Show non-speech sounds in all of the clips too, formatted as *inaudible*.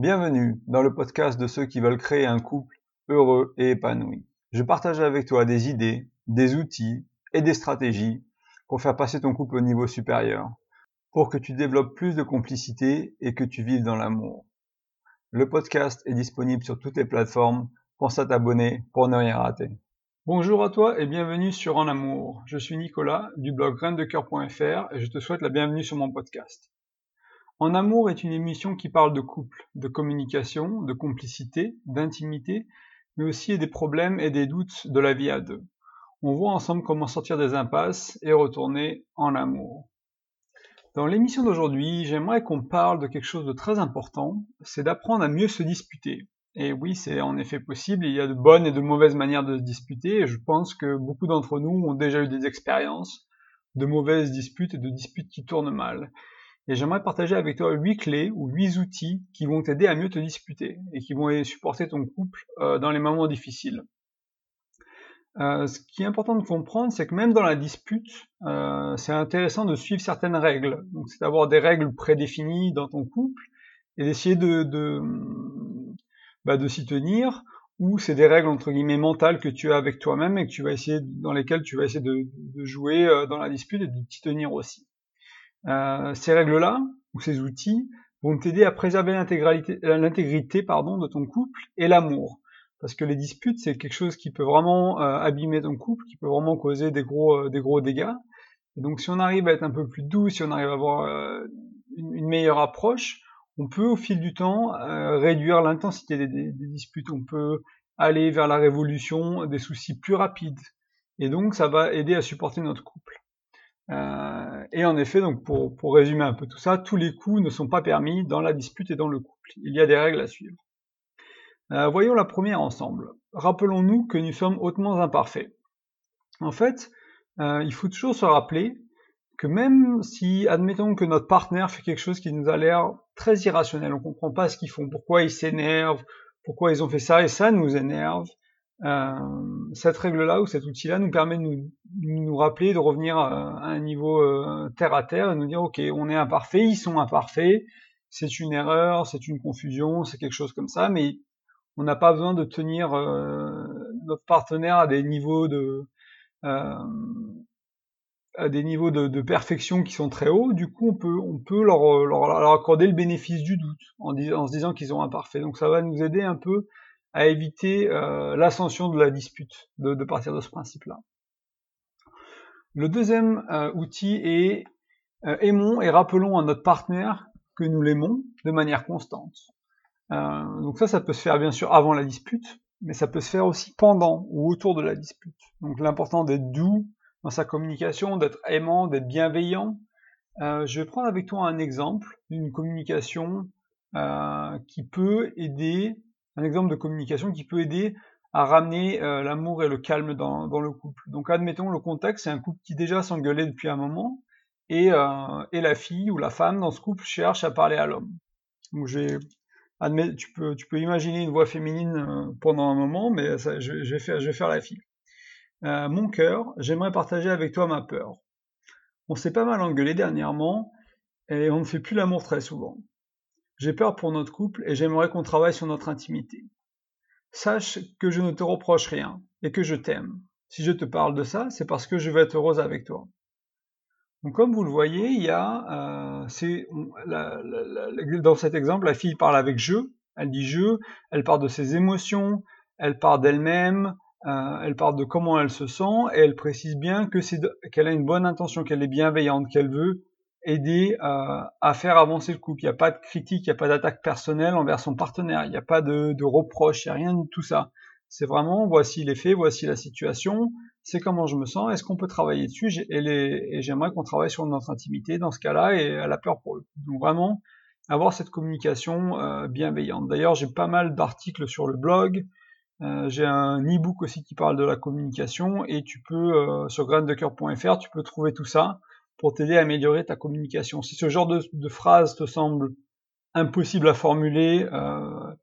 Bienvenue dans le podcast de ceux qui veulent créer un couple heureux et épanoui. Je partage avec toi des idées, des outils et des stratégies pour faire passer ton couple au niveau supérieur, pour que tu développes plus de complicité et que tu vives dans l'amour. Le podcast est disponible sur toutes les plateformes. Pense à t'abonner pour ne rien rater. Bonjour à toi et bienvenue sur En Amour. Je suis Nicolas du blog graindecoeur.fr et je te souhaite la bienvenue sur mon podcast. En Amour est une émission qui parle de couple, de communication, de complicité, d'intimité, mais aussi des problèmes et des doutes de la vie à deux. On voit ensemble comment sortir des impasses et retourner en amour. Dans l'émission d'aujourd'hui, j'aimerais qu'on parle de quelque chose de très important, c'est d'apprendre à mieux se disputer. Et oui, c'est en effet possible, il y a de bonnes et de mauvaises manières de se disputer, et je pense que beaucoup d'entre nous ont déjà eu des expériences de mauvaises disputes et de disputes qui tournent mal et j'aimerais partager avec toi huit clés ou huit outils qui vont t'aider à mieux te disputer et qui vont supporter ton couple euh, dans les moments difficiles. Euh, ce qui est important de comprendre, c'est que même dans la dispute, euh, c'est intéressant de suivre certaines règles. Donc, c'est d'avoir des règles prédéfinies dans ton couple et d'essayer de, de, bah, de s'y tenir. Ou c'est des règles entre guillemets mentales que tu as avec toi-même et que tu vas essayer, dans lesquelles tu vas essayer de jouer dans la dispute et de t'y tenir aussi. Euh, ces règles-là, ou ces outils, vont t'aider à préserver l'intégrité pardon, de ton couple et l'amour. Parce que les disputes, c'est quelque chose qui peut vraiment euh, abîmer ton couple, qui peut vraiment causer des gros, euh, des gros dégâts. Et donc si on arrive à être un peu plus doux, si on arrive à avoir une, meilleure approche, on peut au fil du temps réduire l'intensité des, des, des, disputes, on peut aller vers la révolution des soucis plus rapides. Et donc ça va aider à supporter notre couple. Euh, et en effet, donc pour, résumer un peu tout ça, tous les coups ne sont pas permis dans la dispute et dans le couple. Il y a des règles à suivre. Euh, voyons la première ensemble. Rappelons-nous que nous sommes hautement imparfaits. En fait, euh, il faut toujours se rappeler que même si, admettons que notre partenaire fait quelque chose qui nous a l'air très irrationnel, on comprend pas ce qu'ils font, pourquoi ils s'énervent, pourquoi ils ont fait ça, et ça nous énerve, cette règle-là ou cet outil-là nous permet de nous, rappeler, de revenir à, un niveau euh, terre à terre et nous dire ok, on est imparfait, ils sont imparfaits, c'est une erreur, c'est une confusion, c'est quelque chose comme ça, mais on n'a pas besoin de tenir euh, notre partenaire à des niveaux de à des niveaux de, perfection qui sont très hauts, du coup on peut on peut leur, leur, accorder le bénéfice du doute en, en se disant qu'ils sont imparfaits. Donc ça va nous aider un peu à éviter euh, l'ascension de la dispute, de, de, partir de ce principe-là. Le deuxième euh, outil est euh, aimons et rappelons à notre partenaire que nous l'aimons de manière constante. Euh, donc ça, ça peut se faire bien sûr avant la dispute, mais ça peut se faire aussi pendant ou autour de la dispute. Donc l'important d'être doux dans sa communication, d'être aimant, d'être bienveillant. Euh, je vais prendre avec toi un exemple d'une communication qui peut aider un exemple de communication qui peut aider à ramener euh, l'amour et le calme dans, le couple. Donc admettons le contexte, c'est un couple qui déjà s'engueulait depuis un moment et, euh, la fille ou la femme dans ce couple cherche à parler à l'homme. Donc j'ai tu peux imaginer une voix féminine euh, pendant un moment, mais je, vais faire la fille. Mon cœur, j'aimerais partager avec toi ma peur. On s'est pas mal engueulé dernièrement et on ne fait plus l'amour très souvent. J'ai peur pour notre couple et j'aimerais qu'on travaille sur notre intimité. Sache que je ne te reproche rien et que je t'aime. Si je te parle de ça, c'est parce que je veux être heureuse avec toi. Donc comme vous le voyez, euh, dans cet exemple, la fille parle avec je, elle dit je, elle parle de ses émotions, elle parle d'elle-même, euh, elle parle de comment elle se sent, et elle précise bien qu'elle a une bonne intention, qu'elle est bienveillante, qu'elle veut aider euh, à faire avancer le couple. Il n'y a pas de critique, il n'y a pas d'attaque personnelle envers son partenaire, il n'y a pas de, de reproche, il n'y a rien de tout ça. C'est vraiment voici les faits, voici la situation, c'est comment je me sens, est-ce qu'on peut travailler dessus? Et, j'aimerais qu'on travaille sur notre intimité dans ce cas-là et elle a peur pour eux. Donc vraiment avoir cette communication euh, bienveillante. D'ailleurs j'ai pas mal d'articles sur le blog, euh, j'ai un e-book aussi qui parle de la communication et tu peux euh, sur graindecoeur.fr tu peux trouver tout ça pour t'aider à améliorer ta communication. Si ce genre de, de phrase te semble impossible à formuler euh,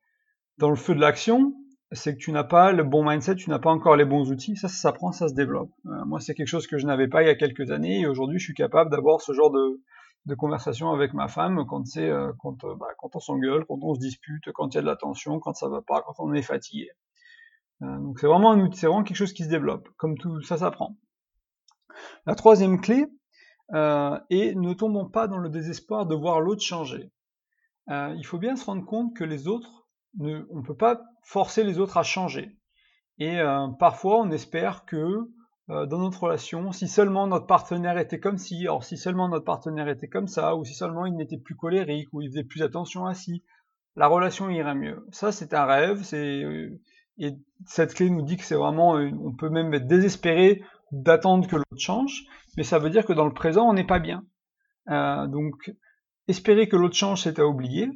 dans le feu de l'action, c'est que tu n'as pas le bon mindset, tu n'as pas encore les bons outils. Ça, ça s'apprend, ça se développe. Euh, moi, c'est quelque chose que je n'avais pas il y a quelques années et aujourd'hui, je suis capable d'avoir ce genre de, conversation avec ma femme quand c'est quand, bah, quand on s'engueule, quand on se dispute, quand il y a de la tension, quand ça va pas, quand on est fatigué. donc c'est vraiment un outil, c'est vraiment quelque chose qui se développe, comme tout ça s'apprend. La troisième clé est ne tombons pas dans le désespoir de voir l'autre changer. il faut bien se rendre compte que les autres, ne, on ne peut pas forcer les autres à changer. Et parfois, on espère que euh, dans notre relation, si seulement notre partenaire était comme ci, or si seulement notre partenaire était comme ça, ou si seulement il n'était plus colérique, ou il faisait plus attention à ci, la relation irait mieux. Ça, c'est un rêve, euh, et cette clé nous dit que c'est vraiment, on peut même être désespéré d'attendre que l'autre change, mais ça veut dire que dans le présent, on n'est pas bien. Euh, donc, espérer que l'autre change, c'est à oublier.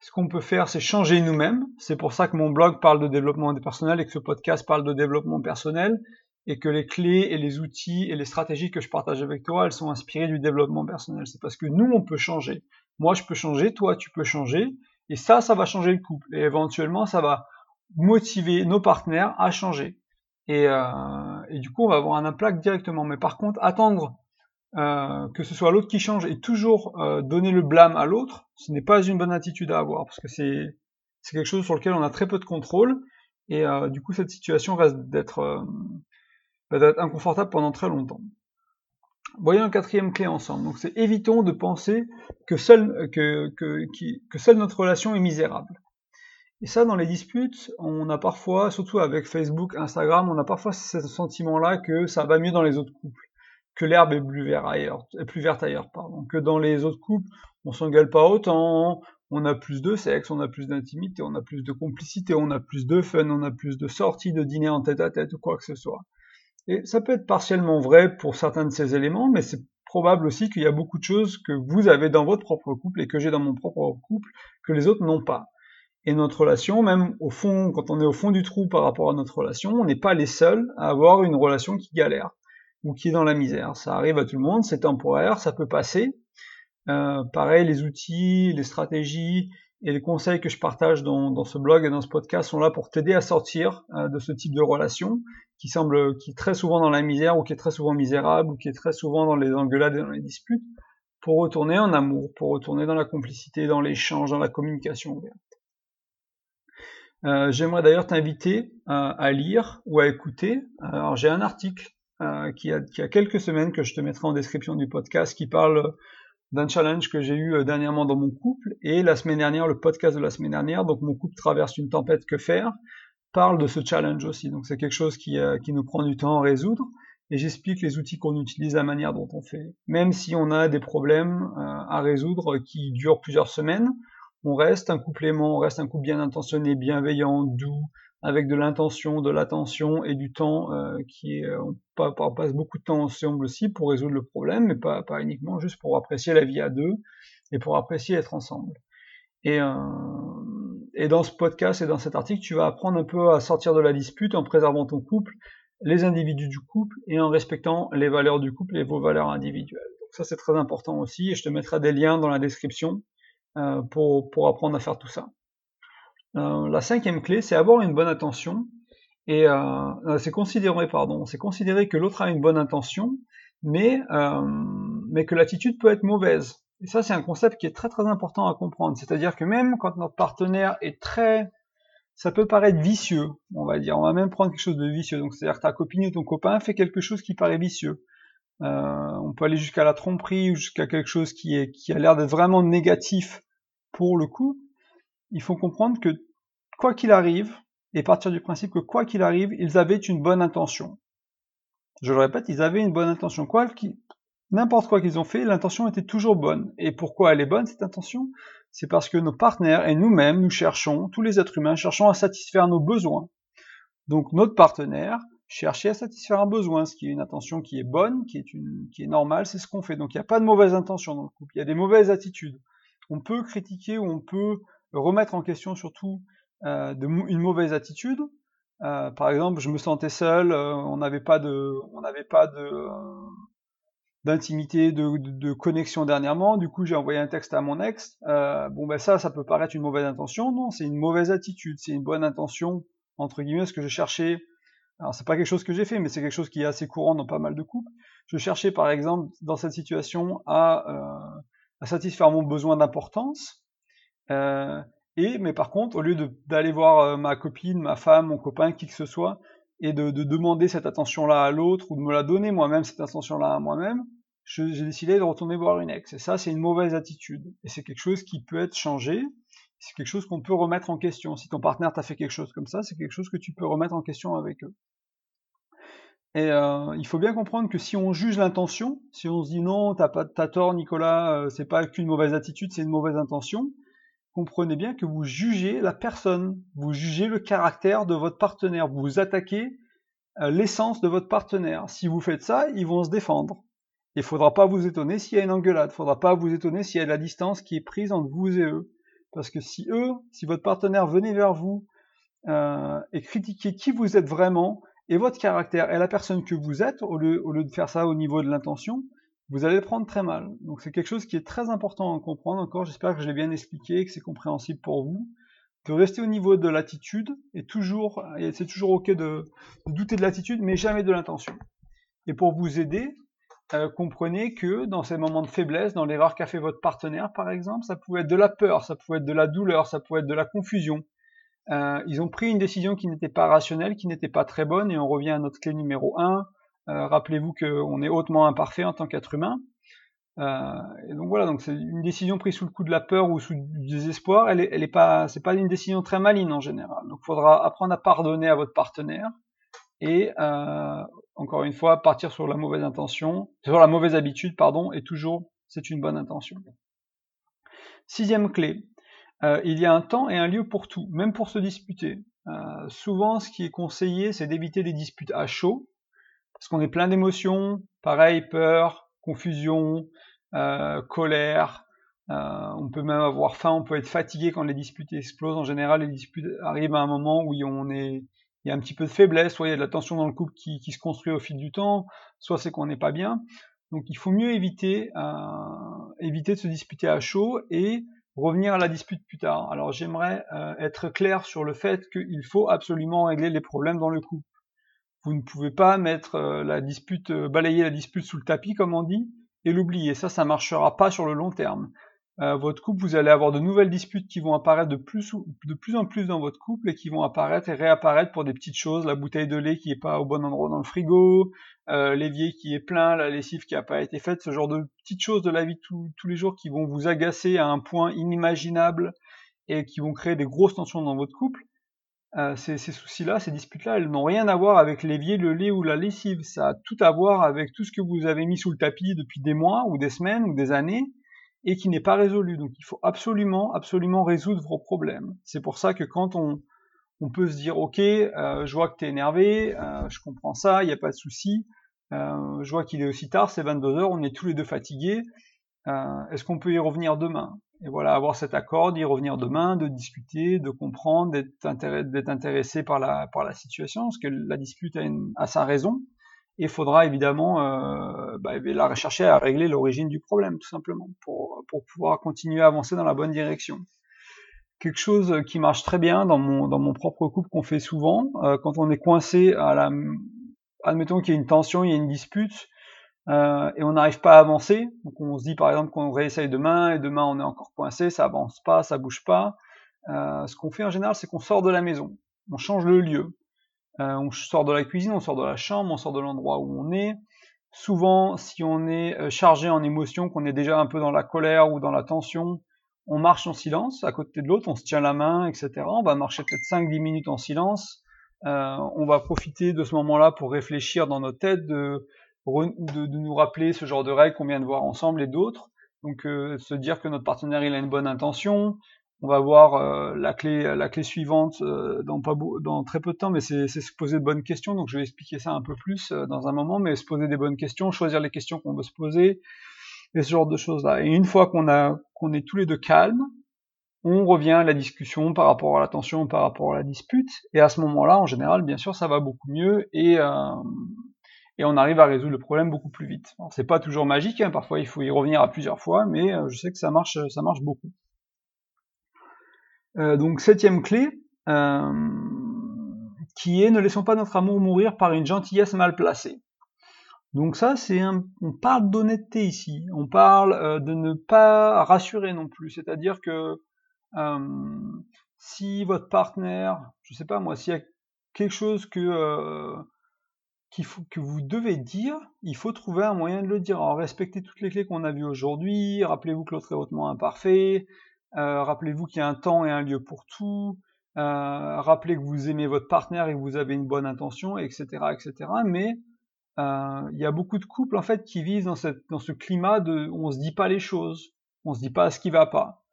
Ce qu'on peut faire, c'est changer nous-mêmes. C'est pour ça que mon blog parle de développement personnel et que ce podcast parle de développement personnel et que les clés et les outils et les stratégies que je partage avec toi, elles sont inspirées du développement personnel. C'est parce que nous, on peut changer. Moi, je peux changer, toi, tu peux changer, et ça, ça va changer le couple. Et éventuellement, ça va motiver nos partenaires à changer. Et, euh, du coup, on va avoir un impact directement. Mais par contre, attendre euh, que ce soit l'autre qui change et toujours euh, donner le blâme à l'autre, ce n'est pas une bonne attitude à avoir, parce que c'est quelque chose sur lequel on a très peu de contrôle. Et euh, du coup, cette situation reste d'être euh, être inconfortable pendant très longtemps. Voyons la quatrième clé ensemble. Donc c'est évitons de penser que seule, que, que, que seule notre relation est misérable. Et ça, dans les disputes, on a parfois, surtout avec Facebook, Instagram, on a parfois ce sentiment-là que ça va mieux dans les autres couples, que l'herbe est plus verte ailleurs, pardon, que dans les autres couples, on s'engueule pas autant, on a plus de sexe, on a plus d'intimité, on a plus de complicité, on a plus de fun, on a plus de sorties, de dîner en tête à tête ou quoi que ce soit. Et ça peut être partiellement vrai pour certains de ces éléments, mais c'est probable aussi qu'il y a beaucoup de choses que vous avez dans votre propre couple et que j'ai dans mon propre couple que les autres n'ont pas. Et notre relation, même au fond, quand on est au fond du trou par rapport à notre relation, on n'est pas les seuls à avoir une relation qui galère ou qui est dans la misère. Ça arrive à tout le monde, c'est temporaire, ça peut passer. Euh, pareil, les outils, les stratégies et les conseils que je partage dans, ce blog et dans ce podcast sont là pour t'aider à sortir euh, de ce type de relation qui semble, qui est très souvent dans la misère, ou qui est très souvent misérable, ou qui est très souvent dans les engueulades et dans les disputes, pour retourner en amour, pour retourner dans la complicité, dans l'échange, dans la communication ouverte. Euh, J'aimerais d'ailleurs t'inviter euh, à lire ou à écouter. Alors j'ai un article euh, qui, a, qui, a, quelques semaines que je te mettrai en description du podcast qui parle d'un challenge que j'ai eu euh, dernièrement dans mon couple et la semaine dernière, le podcast de la semaine dernière. Donc mon couple traverse une tempête, que faire? Parle de ce challenge aussi. Donc c'est quelque chose qui, euh, qui nous prend du temps à résoudre. Et j'explique les outils qu'on utilise, la manière dont on fait. Même si on a des problèmes euh, à résoudre qui durent plusieurs semaines, on reste un couple aimant, on reste un couple bien intentionné, bienveillant, doux, avec de l'intention, de l'attention et du temps euh, qui est, on passe beaucoup de temps ensemble aussi pour résoudre le problème, mais pas, uniquement juste pour apprécier la vie à deux et pour apprécier être ensemble. Et, euh, et dans ce podcast et dans cet article, tu vas apprendre un peu à sortir de la dispute en préservant ton couple, les individus du couple et en respectant les valeurs du couple et vos valeurs individuelles. Donc ça c'est très important aussi et je te mettrai des liens dans la description euh, pour, pour apprendre à faire tout ça. Euh, la cinquième clé, c'est avoir une bonne intention et euh, c'est considérer, pardon, c'est que l'autre a une bonne intention, mais euh, mais que l'attitude peut être mauvaise. Et ça, c'est un concept qui est très très important à comprendre. C'est-à-dire que même quand notre partenaire est très... Ça peut paraître vicieux, on va dire. On va même prendre quelque chose de vicieux. Donc, c'est-à-dire que ta copine ou ton copain fait quelque chose qui paraît vicieux. Euh, on peut aller jusqu'à la tromperie ou jusqu'à quelque chose qui, est, qui a l'air d'être vraiment négatif pour le coup. Il faut comprendre que quoi qu'il arrive, et partir du principe que quoi qu'il arrive, ils avaient une bonne intention. Je le répète, ils avaient une bonne intention. Quoi n'importe quoi qu'ils ont fait, l'intention était toujours bonne. Et pourquoi elle est bonne, cette intention? C'est parce que nos partenaires et nous-mêmes, nous cherchons, tous les êtres humains, cherchons à satisfaire nos besoins. Donc notre partenaire cherchait à satisfaire un besoin, ce qui est une intention qui est bonne, qui est, une, qui est normale, c'est ce qu'on fait. Donc il n'y a pas de mauvaise intention dans le couple, il y a des mauvaises attitudes. On peut critiquer ou on peut remettre en question surtout euh, de, une mauvaise attitude. Euh, par exemple, je me sentais seul, euh, on n'avait pas de, on n'avait pas de, d'intimité, de, de, connexion dernièrement. Du coup, j'ai envoyé un texte à mon ex. Bon, ben ça, ça peut paraître une mauvaise intention. Non, c'est une mauvaise attitude. C'est une bonne intention entre guillemets. Ce que je cherchais. Alors, c'est pas quelque chose que j'ai fait, mais c'est quelque chose qui est assez courant dans pas mal de couples. Je cherchais, par exemple, dans cette situation, à, à satisfaire mon besoin d'importance. et mais par contre, au lieu d'aller voir ma copine, ma femme, mon copain, qui que ce soit, et de, de demander cette attention-là à l'autre ou de me la donner moi-même cette attention-là à moi-même, j'ai décidé de retourner voir une ex. Et ça, c'est une mauvaise attitude. Et c'est quelque chose qui peut être changé. C'est quelque chose qu'on peut remettre en question. Si ton partenaire t'a fait quelque chose comme ça, c'est quelque chose que tu peux remettre en question avec eux. Et euh, il faut bien comprendre que si on juge l'intention, si on se dit non, t'as pas t'as tort, Nicolas, euh, c'est pas qu'une mauvaise attitude, c'est une mauvaise intention, comprenez bien que vous jugez la personne, vous jugez le caractère de votre partenaire, vous attaquez euh, l'essence de votre partenaire. Si vous faites ça, ils vont se défendre. Il faudra pas vous étonner s'il y a une engueulade, il faudra pas vous étonner s'il y a de la distance qui est prise entre vous et eux. Parce que si eux, si votre partenaire venait vers vous euh, et critiquait qui vous êtes vraiment et votre caractère et la personne que vous êtes, au lieu, de faire ça au niveau de l'intention, vous allez le prendre très mal. Donc c'est quelque chose qui est très important à comprendre encore. J'espère que je l'ai bien expliqué, que c'est compréhensible pour vous. De rester au niveau de l'attitude et toujours, c'est toujours ok de, de douter de l'attitude, mais jamais de l'intention. Et pour vous aider, euh, comprenez que dans ces moments de faiblesse, dans l'erreur qu'a fait votre partenaire, par exemple, ça pouvait être de la peur, ça pouvait être de la douleur, ça pouvait être de la confusion. Euh, ils ont pris une décision qui n'était pas rationnelle, qui n'était pas très bonne, et on revient à notre clé numéro 1. Euh, rappelez-vous qu'on est hautement imparfait en tant qu'être humain. et donc voilà, donc c'est une décision prise sous le coup de la peur ou sous du désespoir. Elle est, elle est pas, c'est pas une décision très maligne en général. Donc il faudra apprendre à pardonner à votre partenaire et euh, encore une fois partir sur la mauvaise intention, sur la mauvaise habitude pardon, et toujours c'est une bonne intention. Sixième clé, euh, il y a un temps et un lieu pour tout, même pour se disputer. Euh, souvent, ce qui est conseillé, c'est d'éviter des disputes à chaud, parce qu'on est plein d'émotions, pareil, peur, confusion, colère, on peut même avoir faim, on peut être fatigué quand les disputes explosent. En général, les disputes arrivent à un moment où on est il y a un petit peu de faiblesse, soit il y a de la tension dans le couple qui, se construit au fil du temps, soit c'est qu'on n'est pas bien. Donc il faut mieux éviter, euh, éviter de se disputer à chaud et revenir à la dispute plus tard. Alors j'aimerais euh, être clair sur le fait qu'il faut absolument régler les problèmes dans le couple. Vous ne pouvez pas mettre euh, la dispute, balayer la dispute sous le tapis comme on dit, et l'oublier. Ça, ça marchera pas sur le long terme. Euh, votre couple, vous allez avoir de nouvelles disputes qui vont apparaître de plus, de plus en plus dans votre couple et qui vont apparaître et réapparaître pour des petites choses, la bouteille de lait qui est pas au bon endroit dans le frigo, euh, l'évier qui est plein, la lessive qui n'a pas été faite, ce genre de petites choses de la vie tous les jours qui vont vous agacer à un point inimaginable et qui vont créer des grosses tensions dans votre couple. Euh, ces, ces soucis-là, ces disputes-là, elles n'ont rien à voir avec l'évier, le lait ou la lessive. Ça a tout à voir avec tout ce que vous avez mis sous le tapis depuis des mois ou des semaines ou des années et qui n'est pas résolu. Donc il faut absolument, absolument résoudre vos problèmes. C'est pour ça que quand on, peut se dire, ok, euh, je vois que tu es énervé, euh, je comprends ça, il n'y a pas de souci, euh, je vois qu'il est aussi tard, c'est 22 heures, on est tous les deux fatigués, est-ce qu'on peut y revenir demain? Et voilà, avoir cet accord, d'y revenir demain, de discuter, de comprendre, d'être intéressé par la, par la situation, parce que la dispute a, a sa raison, il faudra évidemment euh, bah, la rechercher à régler l'origine du problème, tout simplement, pour, pour pouvoir continuer à avancer dans la bonne direction. Quelque chose qui marche très bien dans mon, dans mon propre couple qu'on fait souvent, euh, quand on est coincé à la... Admettons qu'il y a une tension, il y a une dispute, euh, et on n'arrive pas à avancer. Donc on se dit par exemple qu'on réessaye demain, et demain on est encore coincé, ça avance pas, ça bouge pas. Euh, ce qu'on fait en général, c'est qu'on sort de la maison, on change le lieu. Euh, on sort de la cuisine, on sort de la chambre, on sort de l'endroit où on est. Souvent, si on est euh, chargé en émotion, qu'on est déjà un peu dans la colère ou dans la tension, on marche en silence à côté de l'autre, on se tient la main, etc. On va marcher peut-être 5-10 minutes en silence. Euh, on va profiter de ce moment-là pour réfléchir dans notre tête, de, de, nous rappeler ce genre de règles qu'on vient de voir ensemble et d'autres. Donc se dire que notre partenaire il a une bonne intention, on va voir euh, la clé suivante euh, dans très peu de temps mais c'est se poser de bonnes questions donc je vais expliquer ça un peu plus euh, dans un moment mais se poser des bonnes questions choisir les questions qu'on veut se poser et ce genre de choses là et une fois qu'on est tous les deux calmes on revient à la discussion par rapport à la tension par rapport à la dispute et à ce moment-là en général bien sûr ça va beaucoup mieux et on arrive à résoudre le problème beaucoup plus vite. C'est pas toujours magique, hein, parfois il faut y revenir à plusieurs fois, mais je sais que ça marche beaucoup. Euh, donc septième clé, euh, qui est ne laissons pas notre amour mourir par une gentillesse mal placée. Donc ça, c'est un, on parle d'honnêteté ici. On parle euh, de ne pas rassurer non plus. C'est-à-dire que si votre partenaire, je sais pas moi, s'il y a quelque chose que que vous devez dire, il faut trouver un moyen de le dire. Alors respectez toutes les clés qu'on a vues aujourd'hui. Rappelez-vous que l'autre est hautement imparfait. Rappelez-vous qu'il y a un temps et un lieu pour tout. rappelez que vous aimez votre partenaire et que vous avez une bonne intention, etc., etc. Mais euh, il y a beaucoup de couples en fait qui vivent dans, cette, dans ce climat de on se dit pas les choses, on se dit pas ce qui va pas.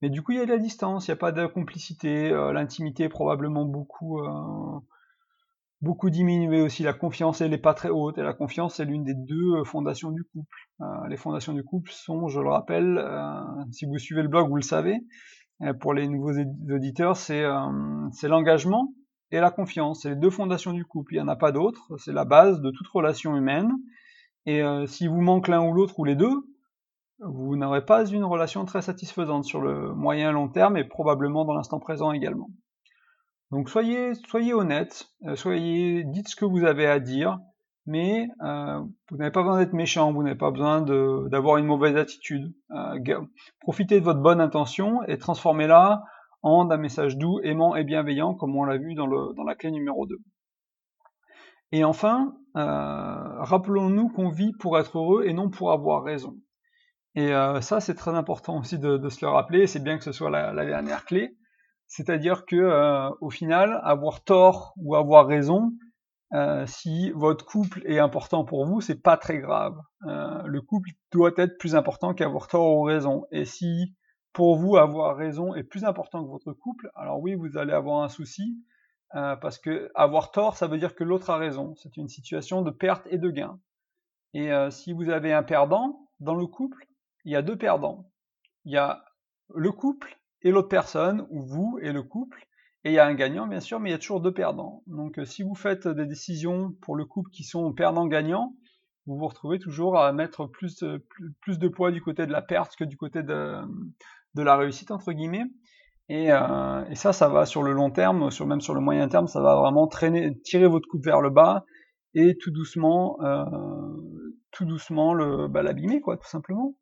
Mais du coup, il y a de la distance, il n'y a pas de complicité, euh, l'intimité est probablement beaucoup, euh, beaucoup diminuée aussi. La confiance, elle n'est pas très haute, et la confiance, est l'une des deux fondations du couple. les fondations du couple sont, je le rappelle, si vous suivez le blog, vous le savez, pour les nouveaux auditeurs, c'est l'engagement, et la confiance. C'est les deux fondations du couple. Il n'y en a pas d'autres. C'est la base de toute relation humaine. Et euh, si vous manque l'un ou l'autre ou les deux, vous n'aurez pas une relation très satisfaisante sur le moyen long terme et probablement dans l'instant présent également. Donc soyez, soyez honnête, euh, soyez, dites ce que vous avez à dire, mais euh, vous n'avez pas besoin d'être méchant, vous n'avez pas besoin d'avoir une mauvaise attitude. profitez de votre bonne intention et transformez-la en un message doux, aimant et bienveillant, comme on l'a vu dans, la clé numéro 2. Et enfin, euh, rappelons-nous qu'on vit pour être heureux et non pour avoir raison. Et euh, ça, c'est très important aussi de, se le rappeler, c'est bien que ce soit la, dernière clé. C'est-à-dire que euh, au final, avoir tort ou avoir raison, si votre couple est important pour vous, c'est pas très grave. le couple doit être plus important qu'avoir tort ou raison. Et si pour vous, avoir raison est plus important que votre couple, alors oui, vous allez avoir un souci, euh, parce que avoir tort, ça veut dire que l'autre a raison. C'est une situation de perte et de gain. Et euh, si vous avez un perdant dans le couple, il y a deux perdants. Il y a le couple et l'autre personne, ou vous et le couple, et il y a un gagnant, bien sûr, mais il y a toujours deux perdants. Donc euh, si vous faites des décisions pour le couple qui sont perdants-gagnants, vous vous retrouvez toujours à mettre plus, plus, de poids du côté de la perte que du côté de, de la réussite entre guillemets. Euh, et, ça, ça va sur le long terme, sur même sur le moyen terme, ça va vraiment traîner, tirer votre coupe vers le bas et tout doucement, euh, tout doucement bah, l'abîmer quoi, tout simplement.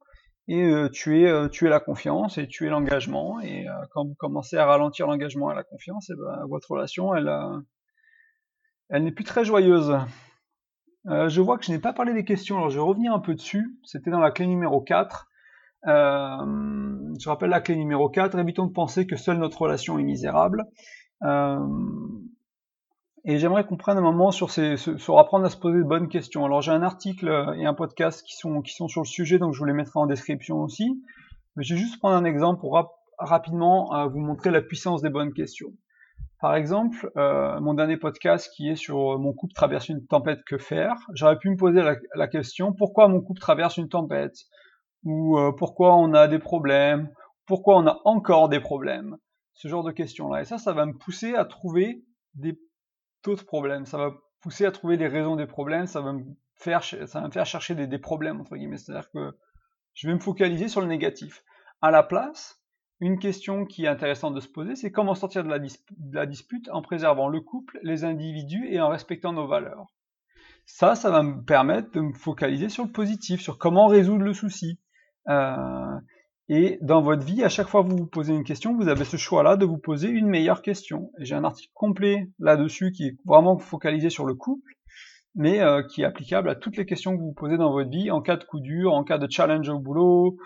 Et euh, tuer, tuer la confiance et tuer l'engagement. Et quand vous commencez à ralentir l'engagement et la confiance, et ben, votre relation, elle, elle n'est plus très joyeuse. je vois que je n'ai pas parlé des questions, alors je vais revenir un peu dessus. C'était dans la clé numéro 4. Euh, je rappelle la clé numéro 4, évitons de penser que seule notre relation est misérable. Euh, et j'aimerais qu'on prenne un moment sur, ces, sur apprendre à se poser de bonnes questions. Alors j'ai un article et un podcast qui sont, qui sont sur le sujet, donc je vous les mettrai en description aussi. Mais je vais juste prendre un exemple pour rapidement euh, vous montrer la puissance des bonnes questions. Par exemple, euh, mon dernier podcast qui est sur mon couple traverse une tempête, que faire? J'aurais pu me poser la, la question pourquoi mon couple traverse une tempête? Ou euh, pourquoi on a des problèmes, pourquoi on a encore des problèmes, ce genre de questions-là. Et ça, ça va me pousser à trouver des d'autres problèmes, ça va pousser à trouver des raisons des problèmes, ça va me faire, ça va me faire chercher des, problèmes, entre guillemets. C'est-à-dire que je vais me focaliser sur le négatif. À la place, une question qui est intéressante de se poser, c'est comment sortir de la, de la, dispute en préservant le couple, les individus et en respectant nos valeurs. Ça, ça va me permettre de me focaliser sur le positif, sur comment résoudre le souci. Euh, et dans votre vie, à chaque fois que vous vous posez une question, vous avez ce choix-là de vous poser une meilleure question. J'ai un article complet là-dessus qui est vraiment focalisé sur le couple, mais euh, qui est applicable à toutes les questions que vous vous posez dans votre vie, en cas de coup dur, en cas de challenge au boulot,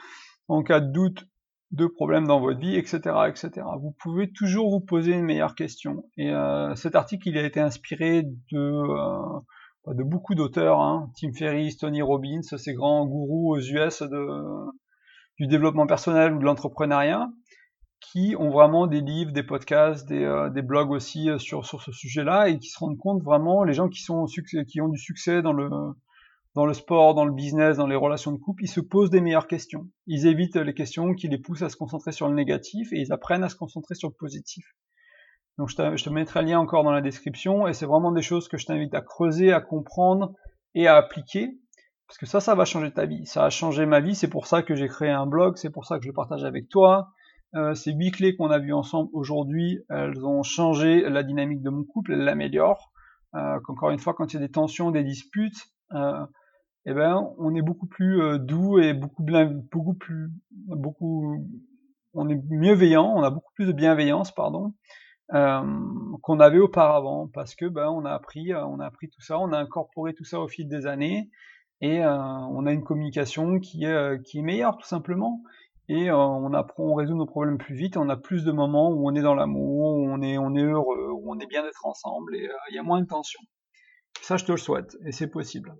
en cas de doute, de problèmes dans votre vie, etc., etc. Vous pouvez toujours vous poser une meilleure question. Et euh, cet article, il a été inspiré de euh, de beaucoup d'auteurs, hein, Tim Ferriss, Tony Robbins, ces grands gourous aux US de, du développement personnel ou de l'entrepreneuriat, qui ont vraiment des livres, des podcasts, des, euh, blogs aussi euh, sur, sur ce sujet-là et qui se rendent compte vraiment, les gens qui, sont, qui ont du succès dans le, dans le sport, dans le business, dans les relations de couple, ils se posent des meilleures questions. Ils évitent les questions qui les poussent à se concentrer sur le négatif et ils apprennent à se concentrer sur le positif. Donc je te, je te mettrai le lien encore dans la description et c'est vraiment des choses que je t'invite à creuser, à comprendre et à appliquer parce que ça, ça va changer ta vie. Ça a changé ma vie, c'est pour ça que j'ai créé un blog, c'est pour ça que je le partage avec toi. Euh, ces huit clés qu'on a vues ensemble aujourd'hui, elles ont changé la dynamique de mon couple, elles l'améliorent. Euh, encore une fois, quand il y a des tensions, des disputes, euh, eh ben, on est beaucoup plus doux et beaucoup, beaucoup plus, beaucoup, on est mieux-veillant, on a beaucoup plus de bienveillance, pardon, qu'on avait auparavant, parce que ben, on a appris, on a appris tout ça, on a incorporé tout ça au fil des années, et on a une communication qui est, qui est meilleure, tout simplement et on apprend, on résout nos problèmes plus vite, et on a plus de moments où on est dans l'amour, où on est, on est heureux, où on est bien d'être ensemble, et il y a moins de tension. Ça, je te le souhaite, et c'est possible.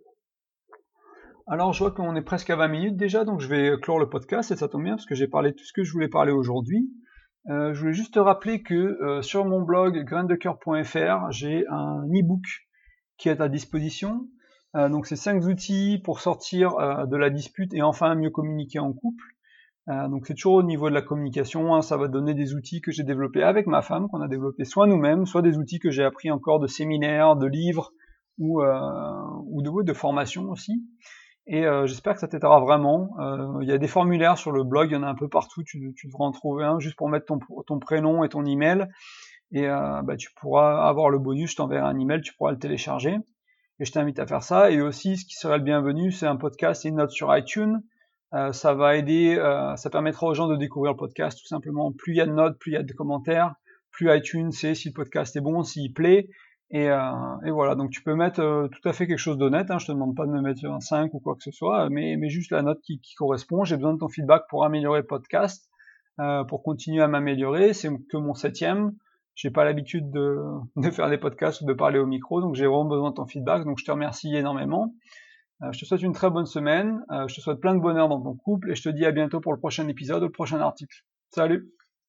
Alors, je vois qu'on est presque à 20 minutes déjà, donc je vais clore le podcast, et ça tombe bien, parce que j'ai parlé de tout ce que je voulais parler aujourd'hui. Euh, je voulais juste te rappeler que euh, sur mon blog graindecoeur.fr, j'ai un e-book qui est à disposition. Euh, donc, c'est 5 outils pour sortir de la dispute et enfin mieux communiquer en couple. donc, c'est toujours au niveau de la communication, hein, ça va donner des outils que j'ai développés avec ma femme, qu'on a développés soit nous-mêmes, soit des outils que j'ai appris encore de séminaires, de livres ou, de, de formation aussi et euh, j'espère que ça t'aidera vraiment. Euh, il y a des formulaires sur le blog, il y en a un peu partout, tu, devras en trouver un juste pour mettre ton, prénom et ton email, et euh, bah, tu pourras avoir le bonus, je t'enverrai un email, tu pourras le télécharger, et je t'invite à faire ça. Et aussi, ce qui serait le bienvenu, c'est un podcast et une note sur iTunes. ça va aider, ça permettra aux gens de découvrir le podcast tout simplement. Plus il y a de notes, plus il y a de commentaires, plus iTunes sait si le podcast est bon, s'il plaît, euh, et, voilà, donc tu peux mettre euh, tout à fait quelque chose d'honnête, hein, je te demande pas de me mettre un 5 ou quoi que ce soit, mais, juste la note qui, correspond. J'ai besoin de ton feedback pour améliorer le podcast, euh, pour continuer à m'améliorer. C'est que mon septième. J'ai pas l'habitude de, *laughs* de, faire des podcasts ou de parler au micro, donc j'ai vraiment besoin de ton feedback. Donc je te remercie énormément. je te souhaite une très bonne semaine. je te souhaite plein de bonheur dans ton couple et je te dis à bientôt pour le prochain épisode ou le prochain article. Salut